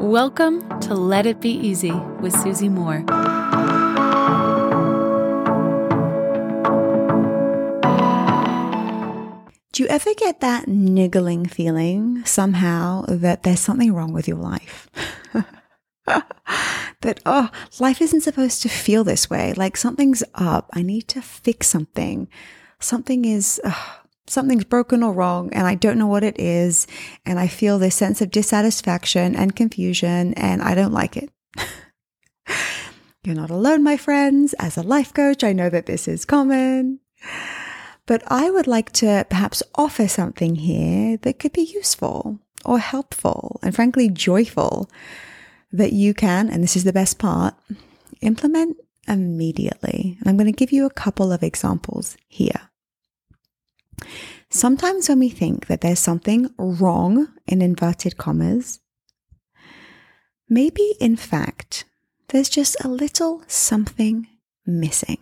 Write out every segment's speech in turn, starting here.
Welcome to Let It Be Easy with Susie Moore. Do you ever get that niggling feeling somehow that there's something wrong with your life? that, oh, life isn't supposed to feel this way. Like something's up. I need to fix something. Something is, uh, something's broken or wrong and I don't know what it is. And I feel this sense of dissatisfaction and confusion and I don't like it. You're not alone, my friends. As a life coach, I know that this is common. But I would like to perhaps offer something here that could be useful or helpful and frankly joyful that you can, and this is the best part, implement immediately. And I'm going to give you a couple of examples here. Sometimes when we think that there's something wrong in inverted commas, maybe in fact, there's just a little something missing.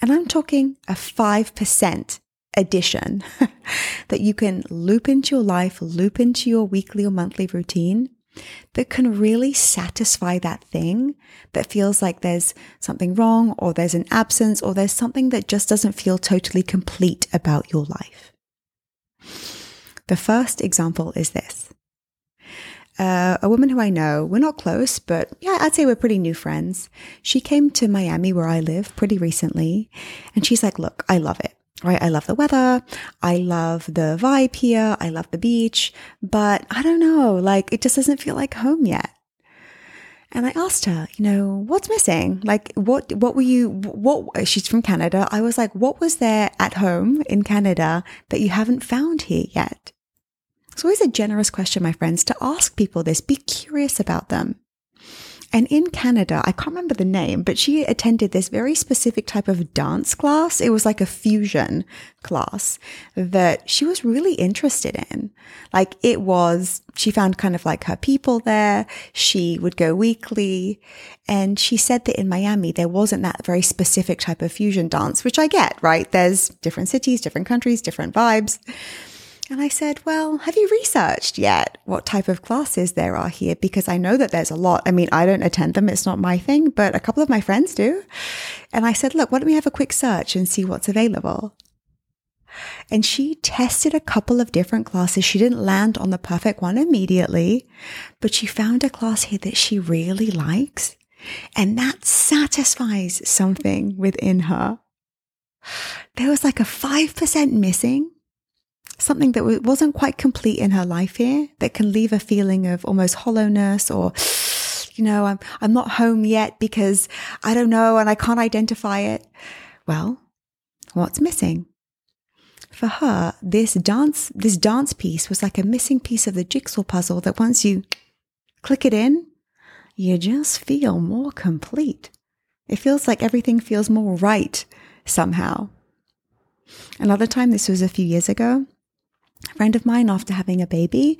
And I'm talking a 5% addition that you can loop into your life, loop into your weekly or monthly routine that can really satisfy that thing that feels like there's something wrong or there's an absence or there's something that just doesn't feel totally complete about your life. The first example is this. Uh, a woman who I know, we're not close, but yeah, I'd say we're pretty new friends. She came to Miami where I live pretty recently and she's like, look, I love it right? I love the weather. I love the vibe here. I love the beach, but I don't know, like it just doesn't feel like home yet. And I asked her, you know, what's missing? Like, what, what were you, what, she's from Canada. I was like, what was there at home in Canada that you haven't found here yet? It's always a generous question, my friends, to ask people this. Be curious about them. And in Canada, I can't remember the name, but she attended this very specific type of dance class. It was like a fusion class that she was really interested in. Like it was, she found kind of like her people there. She would go weekly. And she said that in Miami, there wasn't that very specific type of fusion dance, which I get, right? There's different cities, different countries, different vibes. And I said, Well, have you researched yet what type of classes there are here? Because I know that there's a lot. I mean, I don't attend them. It's not my thing, but a couple of my friends do. And I said, Look, why don't we have a quick search and see what's available? And she tested a couple of different classes. She didn't land on the perfect one immediately, but she found a class here that she really likes. And that satisfies something within her. There was like a 5% missing something that wasn't quite complete in her life here that can leave a feeling of almost hollowness or you know i'm i'm not home yet because i don't know and i can't identify it. Well what's missing? For her this dance this dance piece was like a missing piece of the jigsaw puzzle that once you click it in you just feel more complete. It feels like everything feels more right somehow. Another time this was a few years ago friend of mine, after having a baby,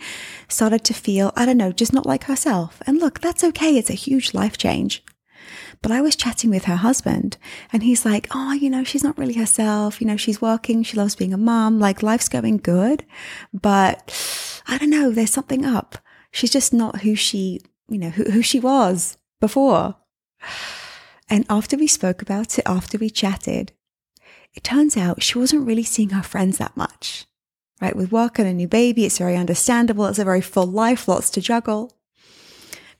started to feel, I don't know, just not like herself. And look, that's okay. It's a huge life change. But I was chatting with her husband and he's like, Oh, you know, she's not really herself. You know, she's working. She loves being a mom. Like life's going good. But I don't know. There's something up. She's just not who she, you know, who, who she was before. And after we spoke about it, after we chatted, it turns out she wasn't really seeing her friends that much right? With work and a new baby, it's very understandable. It's a very full life, lots to juggle.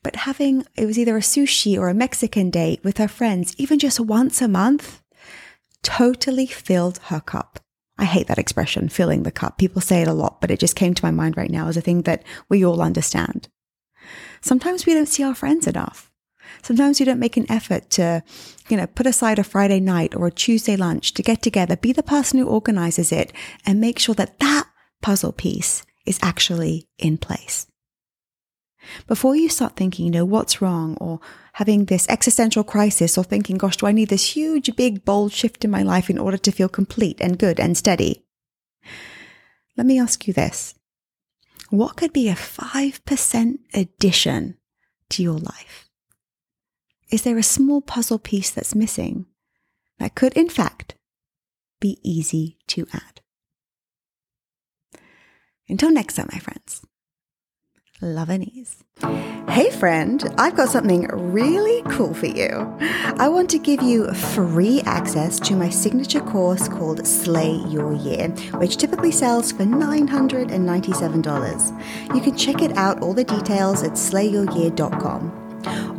But having, it was either a sushi or a Mexican date with her friends, even just once a month, totally filled her cup. I hate that expression, filling the cup. People say it a lot, but it just came to my mind right now as a thing that we all understand. Sometimes we don't see our friends enough. Sometimes we don't make an effort to, you know, put aside a Friday night or a Tuesday lunch to get together, be the person who organizes it and make sure that that puzzle piece is actually in place. Before you start thinking, you know, what's wrong or having this existential crisis or thinking, gosh, do I need this huge, big, bold shift in my life in order to feel complete and good and steady? Let me ask you this. What could be a 5% addition to your life? Is there a small puzzle piece that's missing that could, in fact, be easy to add? Until next time, my friends, love and ease. Hey, friend, I've got something really cool for you. I want to give you free access to my signature course called Slay Your Year, which typically sells for $997. You can check it out, all the details at slayyouryear.com.